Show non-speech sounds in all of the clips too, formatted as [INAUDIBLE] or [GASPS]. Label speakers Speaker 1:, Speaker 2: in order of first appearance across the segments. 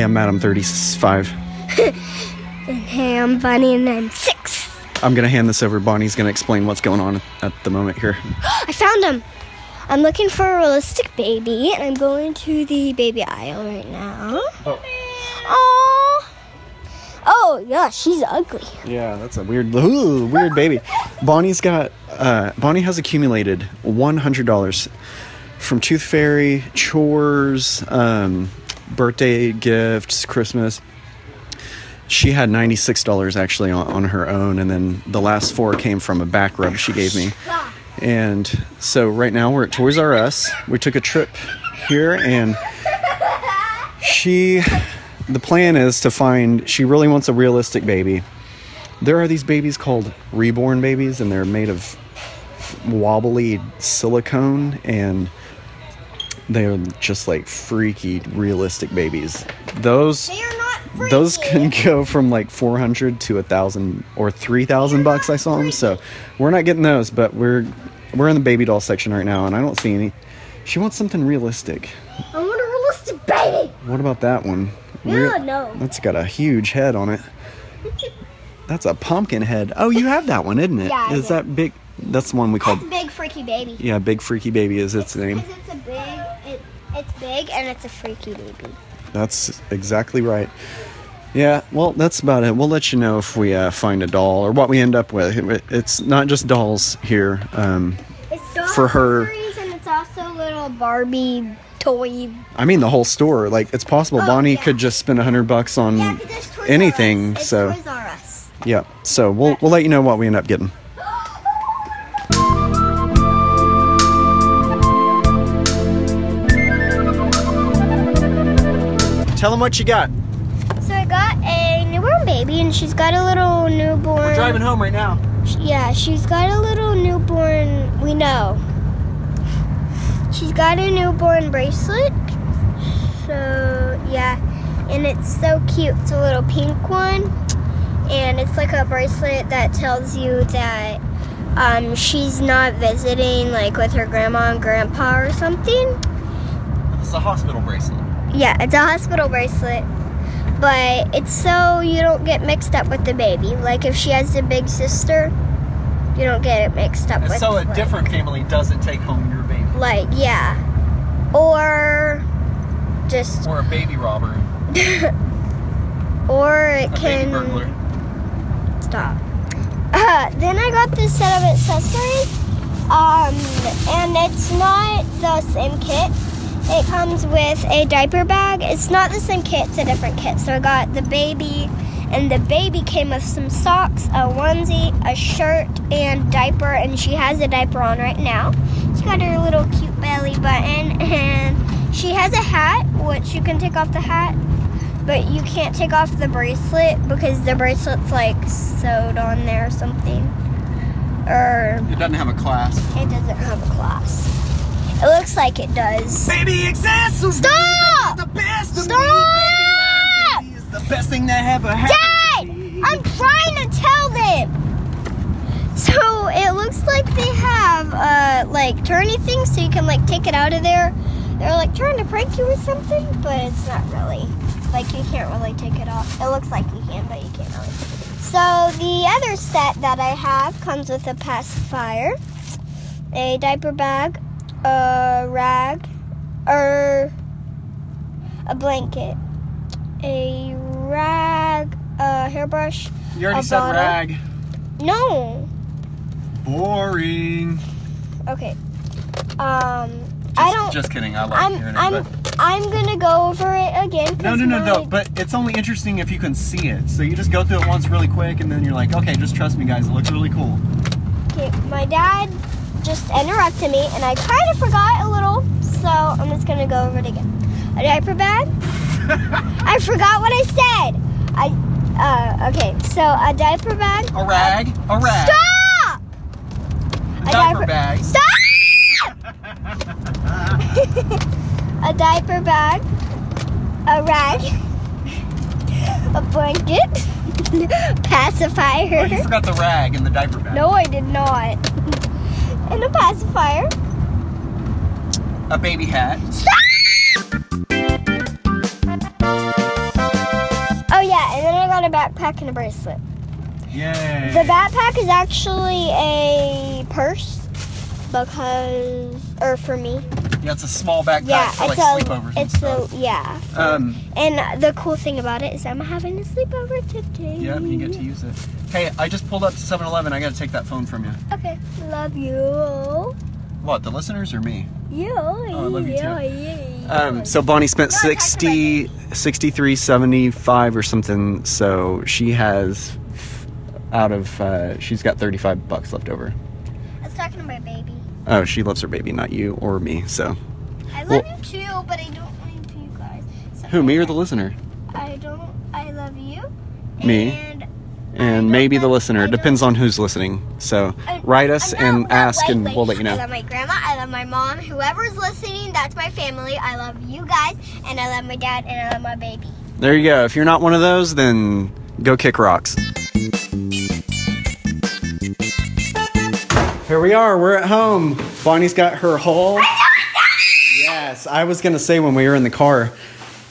Speaker 1: Hey, I'm Matt. I'm 35. [LAUGHS]
Speaker 2: Hey, I'm Bonnie and I'm six.
Speaker 1: I'm gonna hand this over. Bonnie's gonna explain what's going on at the moment here. [GASPS]
Speaker 2: I found him. I'm looking for a realistic baby and I'm going to the baby aisle right now.
Speaker 1: Oh.
Speaker 2: Oh. Oh, yeah, she's ugly.
Speaker 1: Yeah, that's a weird, ooh, weird baby. [LAUGHS] Bonnie's got, uh, Bonnie has accumulated $100 from Tooth Fairy, chores, um, birthday gifts, Christmas. She had $96 actually on, on her own, and then the last four came from a back rub she gave me. And so right now we're at Toys R Us. We took a trip here, and she the plan is to find she really wants a realistic baby there are these babies called reborn babies and they're made of wobbly silicone and they're just like freaky realistic babies those
Speaker 2: They are not freaky.
Speaker 1: those can go from like 400 to a thousand or 3000 bucks i saw them so we're not getting those but we're we're in the baby doll section right now and i don't see any she wants something realistic
Speaker 2: I want a realistic baby.
Speaker 1: what about that one
Speaker 2: Yeah, no.
Speaker 1: that's got a huge head on it. That's a pumpkin head. Oh, you have that one, isn't it?
Speaker 2: Yeah,
Speaker 1: Is that big? That's the one we
Speaker 2: It's
Speaker 1: call.
Speaker 2: a big freaky baby.
Speaker 1: Yeah, Big Freaky Baby is its name.
Speaker 2: Because it's a big, it's big and it's a freaky baby.
Speaker 1: That's exactly right. Yeah, well, that's about it. We'll let you know if we uh, find a doll or what we end up with. It's not just dolls here. Um,
Speaker 2: It's doll
Speaker 1: For her-
Speaker 2: and it's also little Barbie toy.
Speaker 1: I mean, the whole store. Like, it's possible
Speaker 2: Oh,
Speaker 1: Bonnie
Speaker 2: yeah.
Speaker 1: could just spend a hundred bucks on
Speaker 2: Yeah, 'cause it's Us.
Speaker 1: anything. So,
Speaker 2: Toys R Us.
Speaker 1: yeah. So we'll we'll let you know what we end up getting. Tell them what you got.
Speaker 2: So I got a newborn baby, and she's got a little newborn.
Speaker 1: We're driving home right now.
Speaker 2: Yeah, she's got a little newborn. We know. She's got a newborn bracelet. So yeah, and it's so cute. It's a little pink one, and it's like a bracelet that tells you that um, she's not visiting like with her grandma and grandpa or something.
Speaker 1: It's a hospital bracelet.
Speaker 2: Yeah, it's a hospital bracelet. But it's so you don't get mixed up with the baby. Like if she has a big sister, you don't get it mixed up with
Speaker 1: so a
Speaker 2: like-
Speaker 1: different family doesn't take home your baby.
Speaker 2: like yeah. Or just
Speaker 1: Or a baby robber. [LAUGHS]
Speaker 2: or it
Speaker 1: A
Speaker 2: can stop. Uh, then I got this set of accessories. Um, and it's not the same kit. It comes with a diaper bag. It's not the same kit, it's a different kit. So I got the baby, and the baby came with some socks, a onesie, a shirt, and diaper. And she has a diaper on right now. She got her little cute belly button, [LAUGHS] and she has a hat, which you can take off the hat but you can't take off the bracelet because the bracelet's like sewed on there or something. Or
Speaker 1: It doesn't have a clasp.
Speaker 2: it doesn't have a clasp. It looks like it does.
Speaker 1: Baby accessories.
Speaker 2: Stop!
Speaker 1: The best
Speaker 2: Stop!
Speaker 1: me, baby. It's the best thing that ever happened.
Speaker 2: Dad! I'm trying to tell them! So it looks like they have uh like turny things so you can like take it out of there. They're like trying to prank you with something, but it's not really. Like you can't really take it off. It looks like you can, but you can't really. So the other set that I have comes with a pacifier, a diaper bag, a rag, or a blanket, a rag, a hairbrush.
Speaker 1: You already
Speaker 2: A
Speaker 1: said
Speaker 2: bottle.
Speaker 1: rag.
Speaker 2: No.
Speaker 1: Boring.
Speaker 2: Okay. Um,
Speaker 1: Just,
Speaker 2: I don't.
Speaker 1: Just kidding. I like
Speaker 2: I'm
Speaker 1: hearing it.
Speaker 2: I'm
Speaker 1: but-
Speaker 2: I'm gonna go over it again.
Speaker 1: No, no, no,
Speaker 2: my-
Speaker 1: no. But it's only interesting if you can see it. So you just go through it once really quick, and then you're like, okay, just trust me, guys. It looks really cool.
Speaker 2: Okay, my dad just interrupted me, and I kind of forgot a little, so I'm just gonna go over it again. A diaper bag. I forgot what I said. I. Uh, okay, so a diaper bag.
Speaker 1: A rag. A rag.
Speaker 2: Stop!
Speaker 1: A diaper bag.
Speaker 2: Stop! [LAUGHS] a diaper bag, a rag, [LAUGHS] a blanket, [LAUGHS] pacifier.
Speaker 1: Oh, you forgot the rag in the diaper bag.
Speaker 2: No, I did not and a pacifier,
Speaker 1: a baby hat.
Speaker 2: oh yeah, and then I got a backpack and a bracelet.
Speaker 1: Yay.
Speaker 2: The backpack is actually a purse because, or for me,
Speaker 1: yeah, it's a small backpack
Speaker 2: yeah,
Speaker 1: for like
Speaker 2: a,
Speaker 1: sleepovers. and
Speaker 2: it's
Speaker 1: stuff.
Speaker 2: the yeah.
Speaker 1: Um,
Speaker 2: And the cool thing about it is I'm having a sleepover today.
Speaker 1: yeah, you get to use it. Hey, I just pulled up to 7-Eleven. I got to take that phone from you.
Speaker 2: Okay, love you.
Speaker 1: What, the listeners or me?
Speaker 2: You.
Speaker 1: Oh, I love you too. Um, so Bonnie spent
Speaker 2: No, I talked
Speaker 1: 60, 63.75 or something. So she has out of uh, she's got 35 bucks left over.
Speaker 2: I was talking to my baby.
Speaker 1: Oh, she loves her baby, not you or me. So
Speaker 2: I
Speaker 1: Well-
Speaker 2: love you too, but I don't like you guys. So
Speaker 1: who, me or the listener?
Speaker 2: I don't. I love you.
Speaker 1: Me.
Speaker 2: And,
Speaker 1: And maybe
Speaker 2: don't
Speaker 1: the listener. It depends on who's listening. So
Speaker 2: I-
Speaker 1: write us and ask, and we'll let you know.
Speaker 2: I love my grandma. I love my mom. Whoever's listening, that's my family. I love you guys, and I love my dad, and I love my baby.
Speaker 1: There you go. If you're not one of those, then go kick rocks. Here we are. We're at home. Bonnie's got her haul. Yes, I was gonna say when we were in the car,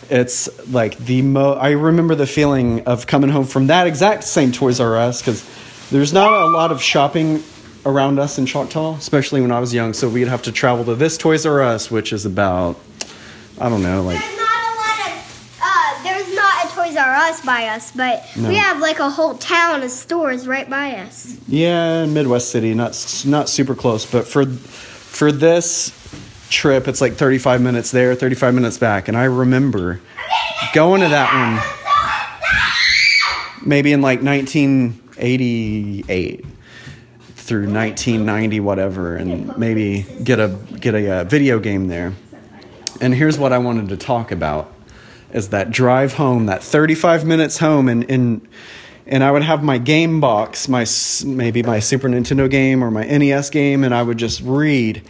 Speaker 1: it's like the mo. I remember the feeling of coming home from that exact same Toys R Us because there's not a lot of shopping around us in Choctaw, especially when I was young. So we'd have to travel to this Toys R Us, which is about I don't know, like
Speaker 2: R Us by us, but
Speaker 1: No.
Speaker 2: we have like a whole town of stores right by us.
Speaker 1: Yeah, Midwest City, not not super close, but for for this trip, it's like 35 minutes there, 35 minutes back, and I remember going to that one maybe in like 1988 through 1990 whatever and maybe get a get a uh, video game there. And here's what I wanted to talk about is that drive home, that 35 minutes home and and and I would have my game box, my maybe my Super Nintendo game or my NES game and I would just read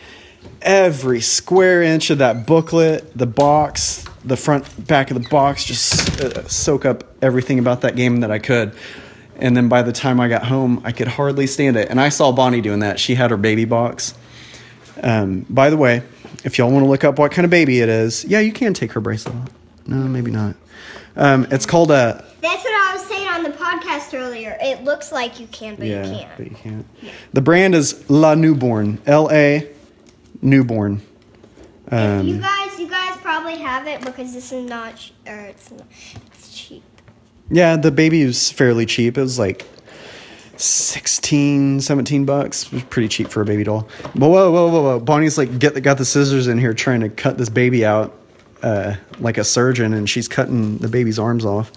Speaker 1: every square inch of that booklet, the box, the front back of the box, just uh, soak up everything about that game that I could. And then by the time I got home, I could hardly stand it. And I saw Bonnie doing that. She had her baby box. Um, by the way, if y'all want to look up what kind of baby it is, yeah, you can take her bracelet off. No, maybe not. Um, it's called a
Speaker 2: That's what I was saying on the podcast earlier. It looks like you can, but
Speaker 1: yeah,
Speaker 2: you can't.
Speaker 1: but you can't. The brand is La Newborn, L A Newborn.
Speaker 2: If you
Speaker 1: Um,
Speaker 2: guys, you guys probably have it because this is not, or it's not, it's cheap.
Speaker 1: yeah, the baby was fairly cheap. It was like 16, 17 bucks. It was pretty cheap for a baby doll. But whoa, whoa, whoa, whoa. Bonnie's like get the, got the scissors in here trying to cut this baby out uh, like a surgeon, and she's cutting the baby's arms off.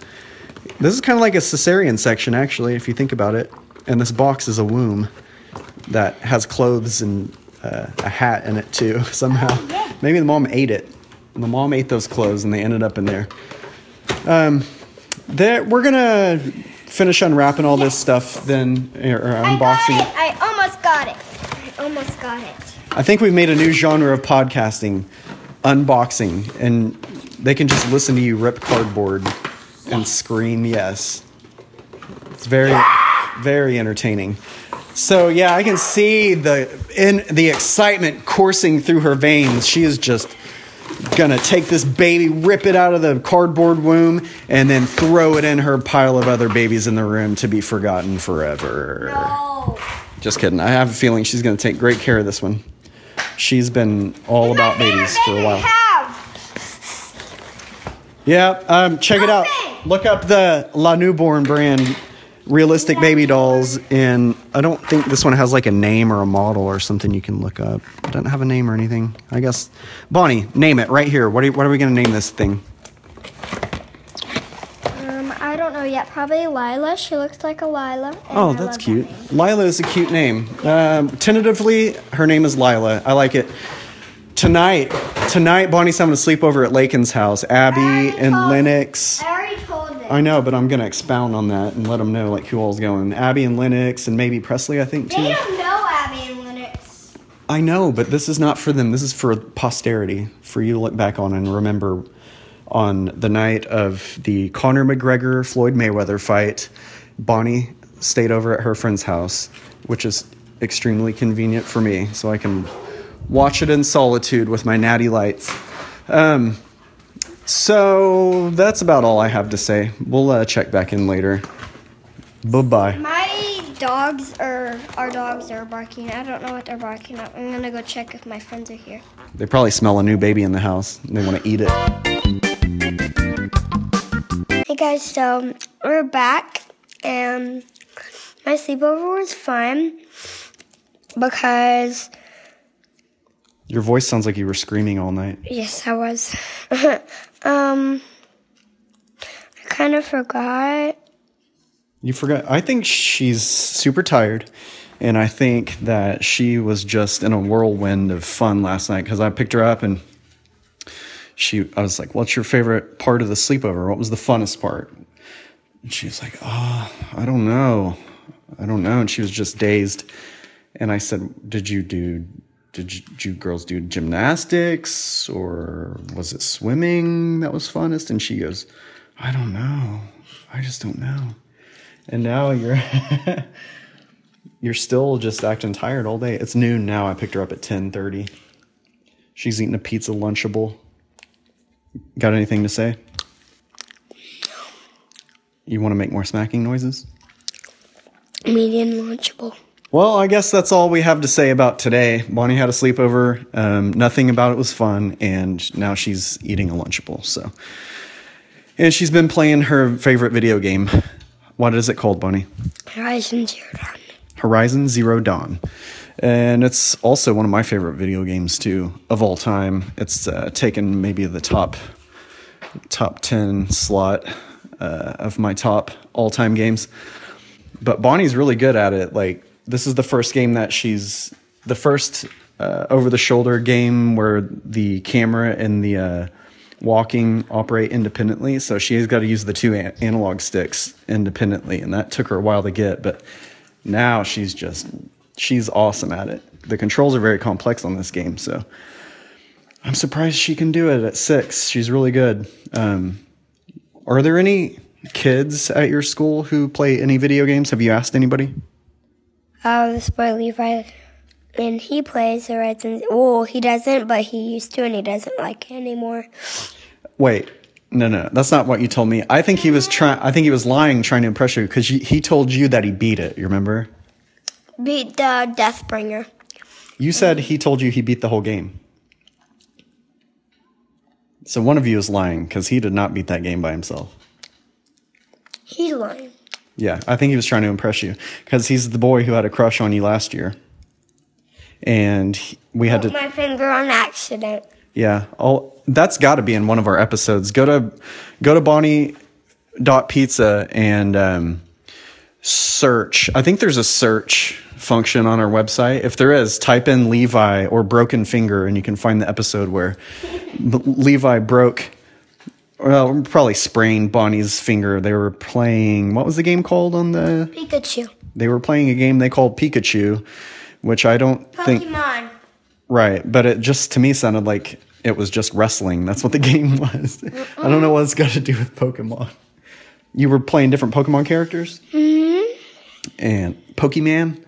Speaker 1: This is kind of like a cesarean section, actually, if you think about it. And this box is a womb that has clothes and uh, a hat in it too. [LAUGHS] Somehow, maybe the mom ate it. The mom ate those clothes, and they ended up in there. Um, there, we're gonna finish unwrapping all this stuff, then or, or
Speaker 2: I
Speaker 1: unboxing.
Speaker 2: it. I almost got it. I almost got it.
Speaker 1: I think we've made a new genre of podcasting, unboxing, and they can just listen to you rip cardboard and scream yes. It's very, very entertaining. So yeah, I can see the in the excitement coursing through her veins. She is just gonna take this baby, rip it out of the cardboard womb, and then throw it in her pile of other babies in the room to be forgotten forever.
Speaker 2: Oh.
Speaker 1: Just kidding. I have a feeling she's to take great care of this one. She's been all about babies for a while.
Speaker 2: Have.
Speaker 1: Yeah, um, check it out. Look up the La Newborn brand realistic baby dolls, and I don't think this one has like a name or a model or something you can look up. It doesn't have a name or anything. I guess Bonnie, name it right here. What are, what are we going to name this thing?
Speaker 2: Know yet. Probably Lila. She looks like a Lila.
Speaker 1: Oh, that's cute.
Speaker 2: that.
Speaker 1: Lila is a cute name. Um, tentatively, her name is Lila. I like it. Tonight, tonight, Bonnie's having a sleepover at Lakin's house. Abby and Lennox.
Speaker 2: I already told them.
Speaker 1: I know, but I'm gonna expound on that and let them know like who all's going. Abby and Lennox and maybe Presley, I think too.
Speaker 2: They don't know Abby and Lennox.
Speaker 1: I know, but this is not for them. This is for posterity, for you to look back on and remember. On the night of the Conor McGregor Floyd Mayweather fight, Bonnie stayed over at her friend's house, which is extremely convenient for me, so I can watch it in solitude with my natty lights. Um, So that's about all I have to say. We'll uh, check back in later. Bye bye.
Speaker 2: My dogs are our dogs are barking. I don't know what they're barking at. I'm gonna go check if my friends are here.
Speaker 1: They probably smell a new baby in the house. and They want to eat it.
Speaker 2: Hey guys, so we're back and my sleepover was fun because
Speaker 1: Your voice sounds like you were screaming all night.
Speaker 2: yes, I was. [LAUGHS] um, I kind of forgot.
Speaker 1: You forgot. I think she's super tired. And I think that she was just in a whirlwind of fun last night because I picked her up and she, I was like, What's your favorite part of the sleepover? What was the funnest part? And she was like, Oh, I don't know. I don't know. And she was just dazed. And I said, Did you do, did you, did you girls do gymnastics or was it swimming that was funnest? And she goes, I don't know. I just don't know. And now you're [LAUGHS] you're still just acting tired all day. It's noon now. I picked her up at 10:30. She's eating a pizza lunchable. Got anything to say? You want to make more smacking noises?
Speaker 2: Medium lunchable.
Speaker 1: Well, I guess that's all we have to say about today. Bonnie had a sleepover. Um, nothing about it was fun, and now she's eating a Lunchable. So, and she's been playing her favorite video game. What is it called, Bonnie?
Speaker 2: Horizon Zero Dawn.
Speaker 1: Horizon Zero Dawn. And it's also one of my favorite video games too of all time. It's uh, taken maybe the top top ten slot uh, of my top all time games. But Bonnie's really good at it. Like this is the first game that she's the first uh, over the shoulder game where the camera and the uh, walking operate independently. So she's got to use the two an- analog sticks independently, and that took her a while to get. But now she's just she's awesome at it. The controls are very complex on this game, so I'm surprised she can do it at six. She's really good. Um, are there any kids at your school who play any video games? Have you asked anybody?
Speaker 2: Oh, this boy Levi, and he plays Horizon. Well, he doesn't, but he used to, and he doesn't like it anymore.
Speaker 1: Wait, no, no, that's not what you told me. I think he was trying. I think he was lying, trying to impress you, because he told you that he beat it. You remember?
Speaker 2: Beat the Deathbringer.
Speaker 1: You said he told you he beat the whole game. So one of you is lying because he did not beat that game by himself.
Speaker 2: He's lying.
Speaker 1: Yeah, I think he was trying to impress you because he's the boy who had a crush on you last year, and he- we had
Speaker 2: Put
Speaker 1: to.
Speaker 2: my finger on accident.
Speaker 1: Yeah, all that's got to be in one of our episodes. Go to go to Bonnie dot pizza and um, search. I think there's a search function on our website. If there is, type in Levi or broken finger, and you can find the episode where Levi broke. Well, probably sprained Bonnie's finger. They were playing. What was the game called on the?
Speaker 2: Pikachu.
Speaker 1: They were playing a game they called Pikachu, which I don't think.
Speaker 2: Pokemon.
Speaker 1: Right, but it just to me sounded like it was just wrestling. That's what the [LAUGHS] game was. I don't know what it's got to do with Pokemon. You were playing different Pokemon characters? Mm-hmm. And Pokemon?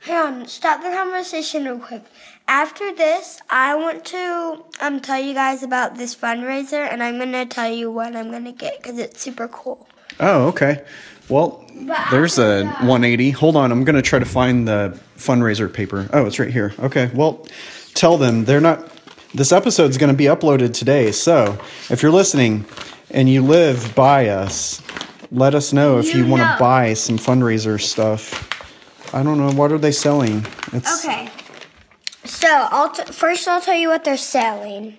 Speaker 2: Hang on, stop the conversation real quick. After this, I want to um tell you guys about this fundraiser, and I'm gonna tell you what I'm gonna get because it's super cool.
Speaker 1: Oh, okay. Well, there's a 180. Hold on, I'm going to try to find the fundraiser paper. Oh, it's right here. Okay. Well, tell them they're not this episode's going to be uploaded today. So, if you're listening and you live by us, let us know if you,
Speaker 2: You
Speaker 1: want to buy some fundraiser stuff. I don't know what are they selling? It's
Speaker 2: Okay. So I'll t- first I'll tell you what they're selling,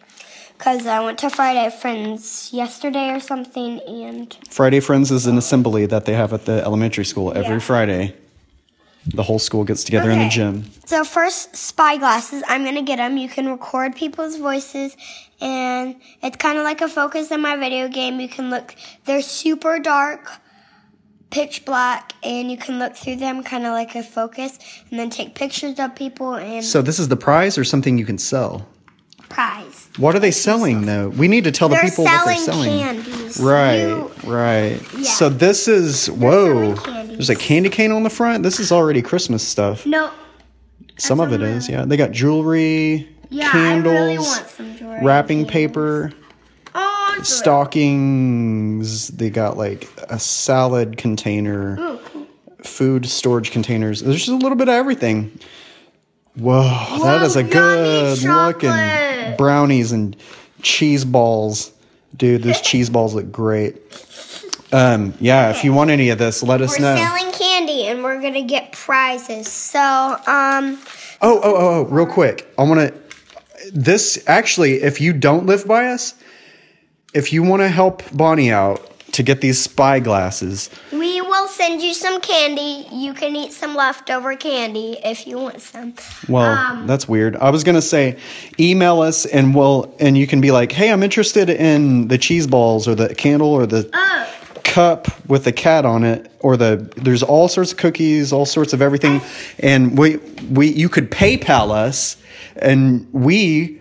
Speaker 2: cause I went to Friday Friends yesterday or something, and
Speaker 1: Friday Friends is an assembly that they have at the elementary school every
Speaker 2: Yeah.
Speaker 1: Friday. The whole school gets together in the gym.
Speaker 2: So first, spy glasses. I'm gonna get them. You can record people's voices, and it's kind of like a focus in my video game. You can look. They're super dark, pitch black, and you can look through them, kind of like a focus, and then take pictures of people and
Speaker 1: So this is the prize or something you can sell?
Speaker 2: Prize.
Speaker 1: What are they selling though? We need to tell the
Speaker 2: They're
Speaker 1: people what they're selling.
Speaker 2: candies.
Speaker 1: Right,
Speaker 2: You-
Speaker 1: right.
Speaker 2: Yeah.
Speaker 1: So this is whoa. There's a candy cane on the front. This is already Christmas stuff.
Speaker 2: no.
Speaker 1: Some of it is, yeah. They got jewelry,
Speaker 2: Yeah,
Speaker 1: candles,
Speaker 2: I really want some jewelry.
Speaker 1: wrapping paper.
Speaker 2: Oh,
Speaker 1: stockings. They got like a salad container, food storage containers. There's just a little bit of everything. Whoa, that is a good looking brownies and cheese balls. Dude, those [LAUGHS] cheese balls look great. Um, yeah, if you want any of this, let us
Speaker 2: We're
Speaker 1: know.
Speaker 2: selling candy and we're gonna get prizes. So, um,
Speaker 1: Oh, oh, oh, oh, real quick. I want to. This actually, if you don't live by us, if you want to help Bonnie out to get these spy glasses,
Speaker 2: we send you some candy. You can eat some leftover candy if you want some.
Speaker 1: well,
Speaker 2: Um,
Speaker 1: that's weird. I was gonna say, email us and we'll and you can be like, hey, I'm interested in the cheese balls or the candle or the
Speaker 2: Oh,
Speaker 1: cup with the cat on it or the there's all sorts of cookies all sorts of everything and we we you could paypal us and we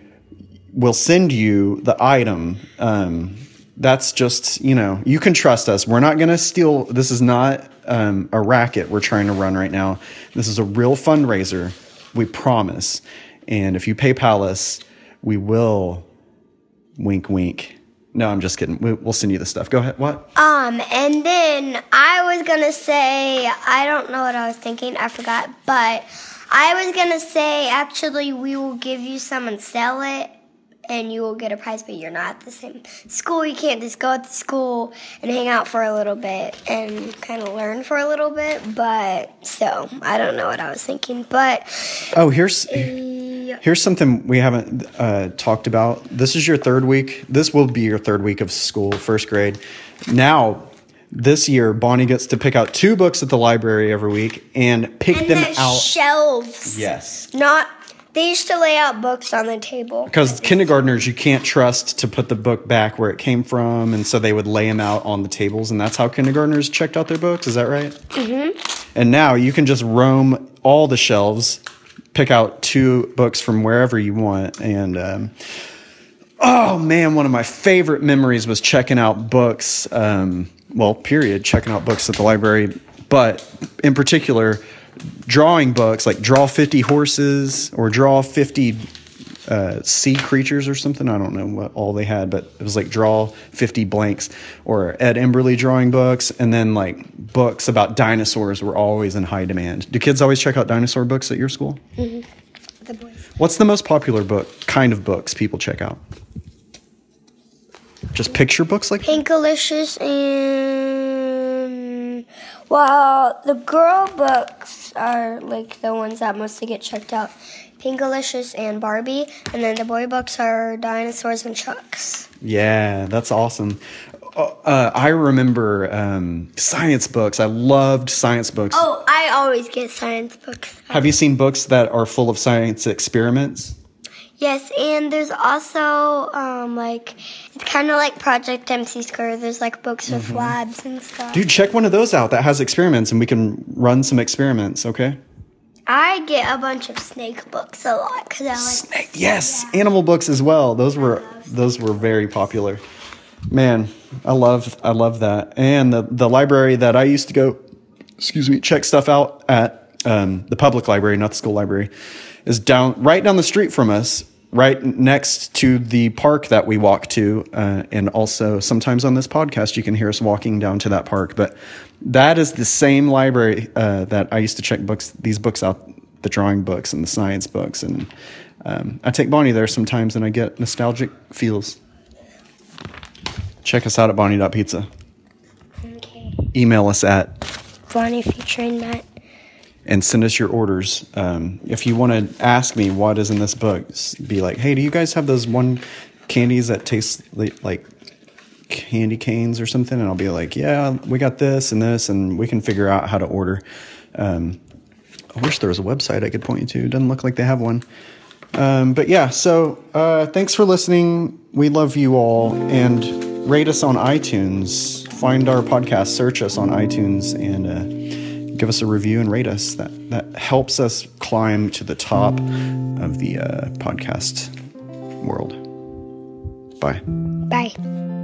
Speaker 1: will send you the item um that's just you know you can trust us. We're not going to steal this is not um, a racket we're trying to run right now. This is a real fundraiser we promise. And if you paypal us we will wink wink. No i'm just kidding. We, we'll send you the stuff. Go ahead what?
Speaker 2: Um, and then I was gonna say, I don't know what I was thinking, I forgot, but I was gonna say, actually, we will give you some and sell it, and you will get a prize, but you're not at the same school. You can't just go at the school and hang out for a little bit and kind of learn for a little bit, but so I don't know what I was thinking, but
Speaker 1: Oh, here's here's something we haven't uh, talked about. This is your third week. This will be your third week of school, first grade. Now, this year, Bonnie gets to pick out two books at the library every week and pick
Speaker 2: and
Speaker 1: them
Speaker 2: the
Speaker 1: out.
Speaker 2: shelves.
Speaker 1: yes,
Speaker 2: Not, they used to lay out books on the table.
Speaker 1: because kindergartners, you can't trust to put the book back where it came from, and so they would lay them out on the tables, and that's how kindergartners checked out their books. Is that right? Mm-hmm. And now you can just roam all the shelves, pick out two books from wherever you want, and um, oh man, one of my favorite memories was checking out books. Um, well, period, checking out books at the library, but in particular, drawing books like draw 50 horses or draw 50 uh, sea creatures or something. I don't know what all they had, but it was like draw 50 blanks or Ed Emberley drawing books. And then like books about dinosaurs were always in high demand. Do kids always check out dinosaur books at your school?
Speaker 2: The boys.
Speaker 1: What's the most popular book, kind of books people check out? Just picture books like
Speaker 2: Pinkalicious and well, the girl books are like the ones that mostly get checked out. Pinkalicious and Barbie, and then the boy books are dinosaurs and chucks.
Speaker 1: Yeah, that's awesome. Uh, uh, I remember um, science books. I loved science books.
Speaker 2: Oh, I always get science books.
Speaker 1: Have you seen books that are full of science experiments?
Speaker 2: Yes, and there's also um, like it's kind of like Project MC Square. There's like books with labs and stuff.
Speaker 1: Dude, check one of those out that has experiments and we can run some experiments, okay?
Speaker 2: I get a bunch of snake books a lot because I like.
Speaker 1: Snake, yes, animal books as well. Those were those were very popular. Man, I love I love that. And the the library that I used to go, excuse me, check stuff out at um, the public library, not the school library, is down right down the street from us, right next to the park that we walk to. Uh, and also sometimes on this podcast, you can hear us walking down to that park. But that is the same library uh, that I used to check books, these books out, the drawing books and the science books. And um, I take Bonnie there sometimes, and I get nostalgic feels. Check us out at Bonnie.pizza.
Speaker 2: Okay.
Speaker 1: Email us at
Speaker 2: Bonnie featuring Matt.
Speaker 1: And send us your orders. Um, if you want to ask me what is in this book, be like, hey, do you guys have those one candies that taste li- like candy canes or something? And I'll be like, yeah, we got this and this, and we can figure out how to order. Um, I wish there was a website I could point you to. Doesn't look like they have one. Um, but yeah, so uh, thanks for listening. We love you all and rate us on iTunes. Find our podcast, search us on iTunes, and uh, give us a review and rate us. That that helps us climb to the top of the uh, podcast world. Bye.
Speaker 2: Bye.